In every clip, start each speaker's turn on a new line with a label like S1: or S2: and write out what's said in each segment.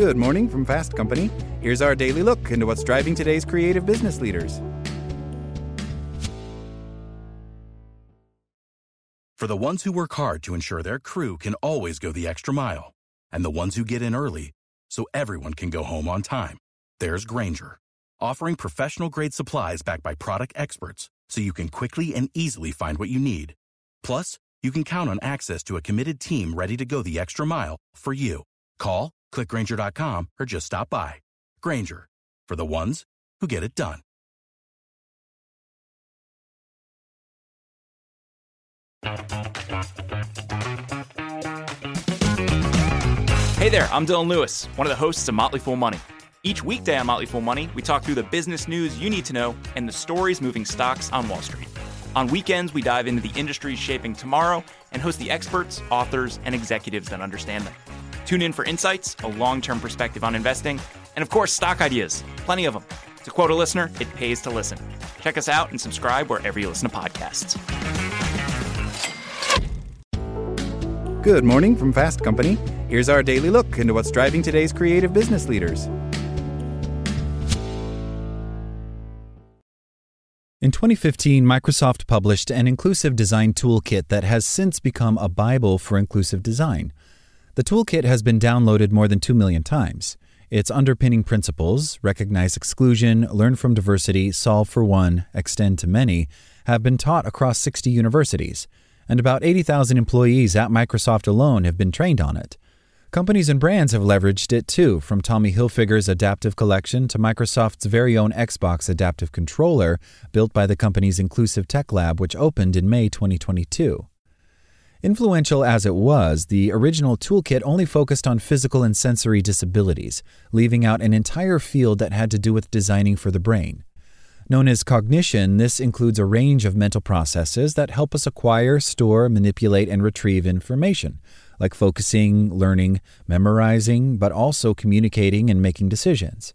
S1: Good morning from Fast Company. Here's our daily look into what's driving today's creative business leaders.
S2: For the ones who work hard to ensure their crew can always go the extra mile, and the ones who get in early so everyone can go home on time, there's Grainger, offering professional grade supplies backed by product experts so you can quickly and easily find what you need. Plus, you can count on access to a committed team ready to go the extra mile for you. Call, clickgrainger.com, or just stop by. Grainger, for the ones who get it done.
S3: Hey there, I'm Dylan Lewis, one of the hosts of Motley Fool Money. Each weekday on Motley Fool Money, we talk through the business news you need to know and the stories moving stocks on Wall Street. On weekends, we dive into the industries shaping tomorrow and host the experts, authors, and executives that understand them. Tune in for insights, a long term perspective on investing, and of course, stock ideas. Plenty of them. To quote a listener, it pays to listen. Check us out and subscribe wherever you listen to podcasts.
S1: Good morning from Fast Company. Here's our daily look into what's driving today's creative business leaders.
S4: In 2015, Microsoft published an inclusive design toolkit that has since become a Bible for inclusive design. The toolkit has been downloaded more than 2 million times. Its underpinning principles recognize exclusion, learn from diversity, solve for one, extend to many have been taught across 60 universities and about 80,000 employees at Microsoft alone have been trained on it. Companies and brands have leveraged it too, from Tommy Hilfiger's Adaptive Collection to Microsoft's very own Xbox Adaptive Controller, built by the company's Inclusive Tech Lab, which opened in May 2022. Influential as it was, the original toolkit only focused on physical and sensory disabilities, leaving out an entire field that had to do with designing for the brain. Known as cognition, this includes a range of mental processes that help us acquire, store, manipulate, and retrieve information, like focusing, learning, memorizing, but also communicating and making decisions.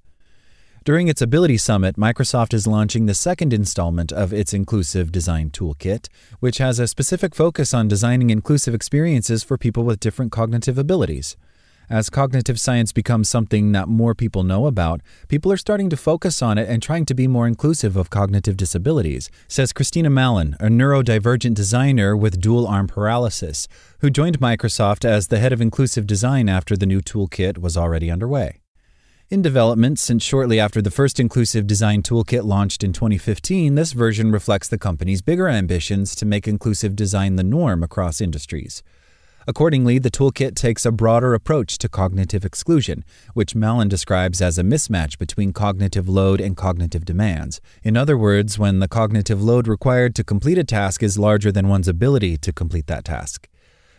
S4: During its Ability Summit, Microsoft is launching the second installment of its Inclusive Design Toolkit, which has a specific focus on designing inclusive experiences for people with different cognitive abilities. As cognitive science becomes something that more people know about, people are starting to focus on it and trying to be more inclusive of cognitive disabilities, says Christina Mallon, a neurodivergent designer with dual arm paralysis, who joined Microsoft as the head of inclusive design after the new toolkit was already underway. In development since shortly after the first inclusive design toolkit launched in 2015, this version reflects the company's bigger ambitions to make inclusive design the norm across industries. Accordingly, the toolkit takes a broader approach to cognitive exclusion, which Mallon describes as a mismatch between cognitive load and cognitive demands. In other words, when the cognitive load required to complete a task is larger than one's ability to complete that task.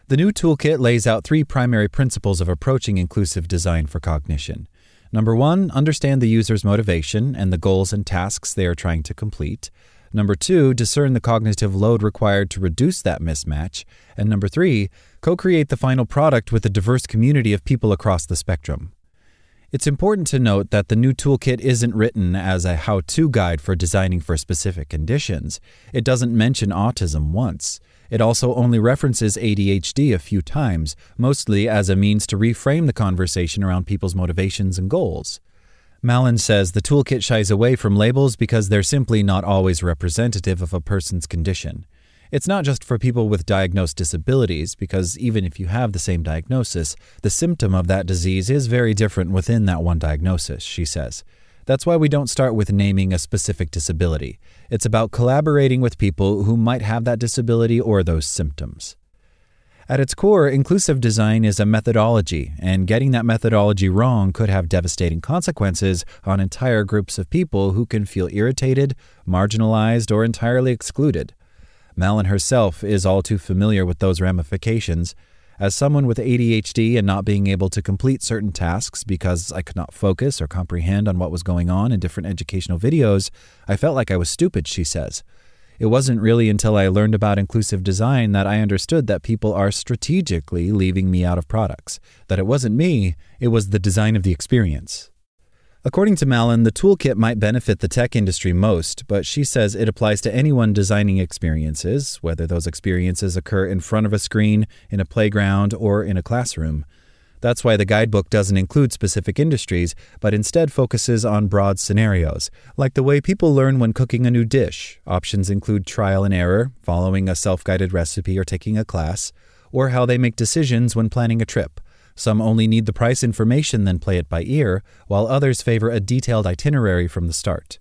S4: The new toolkit lays out three primary principles of approaching inclusive design for cognition. Number one, understand the user's motivation and the goals and tasks they are trying to complete. Number two, discern the cognitive load required to reduce that mismatch. And number three, co create the final product with a diverse community of people across the spectrum. It's important to note that the new toolkit isn't written as a how to guide for designing for specific conditions. It doesn't mention autism once. It also only references ADHD a few times, mostly as a means to reframe the conversation around people's motivations and goals. Mallon says the toolkit shies away from labels because they're simply not always representative of a person's condition. It's not just for people with diagnosed disabilities, because even if you have the same diagnosis, the symptom of that disease is very different within that one diagnosis, she says. That's why we don't start with naming a specific disability. It's about collaborating with people who might have that disability or those symptoms. At its core, inclusive design is a methodology, and getting that methodology wrong could have devastating consequences on entire groups of people who can feel irritated, marginalized, or entirely excluded. Mallon herself is all too familiar with those ramifications. As someone with ADHD and not being able to complete certain tasks because I could not focus or comprehend on what was going on in different educational videos, I felt like I was stupid, she says. It wasn't really until I learned about inclusive design that I understood that people are strategically leaving me out of products, that it wasn't me, it was the design of the experience. According to Mallon, the toolkit might benefit the tech industry most, but she says it applies to anyone designing experiences, whether those experiences occur in front of a screen, in a playground, or in a classroom. That's why the guidebook doesn't include specific industries, but instead focuses on broad scenarios, like the way people learn when cooking a new dish. Options include trial and error, following a self guided recipe, or taking a class, or how they make decisions when planning a trip. Some only need the price information, then play it by ear, while others favor a detailed itinerary from the start.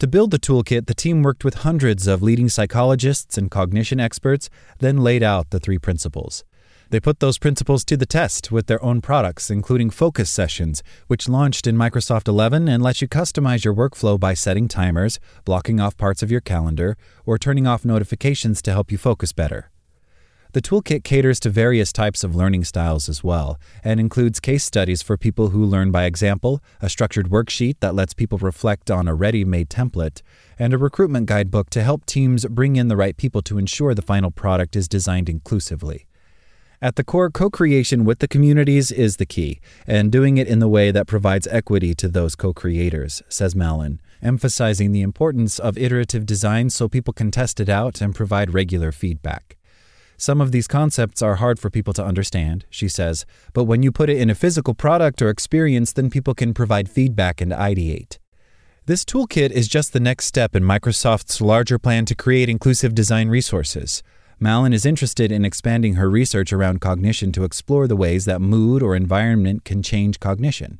S4: To build the toolkit, the team worked with hundreds of leading psychologists and cognition experts, then laid out the three principles. They put those principles to the test with their own products, including Focus Sessions, which launched in Microsoft 11 and lets you customize your workflow by setting timers, blocking off parts of your calendar, or turning off notifications to help you focus better. The toolkit caters to various types of learning styles as well, and includes case studies for people who learn by example, a structured worksheet that lets people reflect on a ready made template, and a recruitment guidebook to help teams bring in the right people to ensure the final product is designed inclusively. At the core, co creation with the communities is the key, and doing it in the way that provides equity to those co creators, says Mallon, emphasizing the importance of iterative design so people can test it out and provide regular feedback. Some of these concepts are hard for people to understand, she says, but when you put it in a physical product or experience, then people can provide feedback and ideate. This toolkit is just the next step in Microsoft's larger plan to create inclusive design resources. Mallon is interested in expanding her research around cognition to explore the ways that mood or environment can change cognition.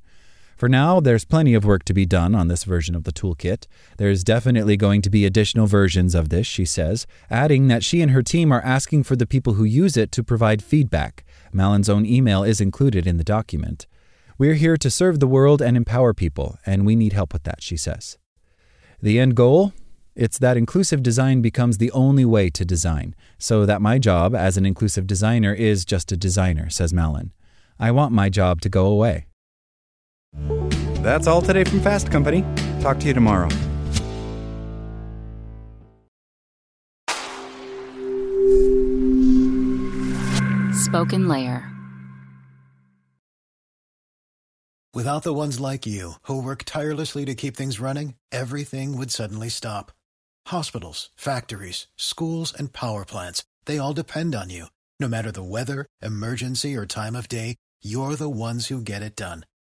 S4: For now, there's plenty of work to be done on this version of the toolkit. There's definitely going to be additional versions of this, she says, adding that she and her team are asking for the people who use it to provide feedback. Mallon's own email is included in the document. We're here to serve the world and empower people, and we need help with that, she says. The end goal? It's that inclusive design becomes the only way to design, so that my job as an inclusive designer is just a designer, says Mallon. I want my job to go away.
S1: That's all today from Fast Company. Talk to you tomorrow.
S5: Spoken Layer.
S6: Without the ones like you, who work tirelessly to keep things running, everything would suddenly stop. Hospitals, factories, schools, and power plants, they all depend on you. No matter the weather, emergency, or time of day, you're the ones who get it done.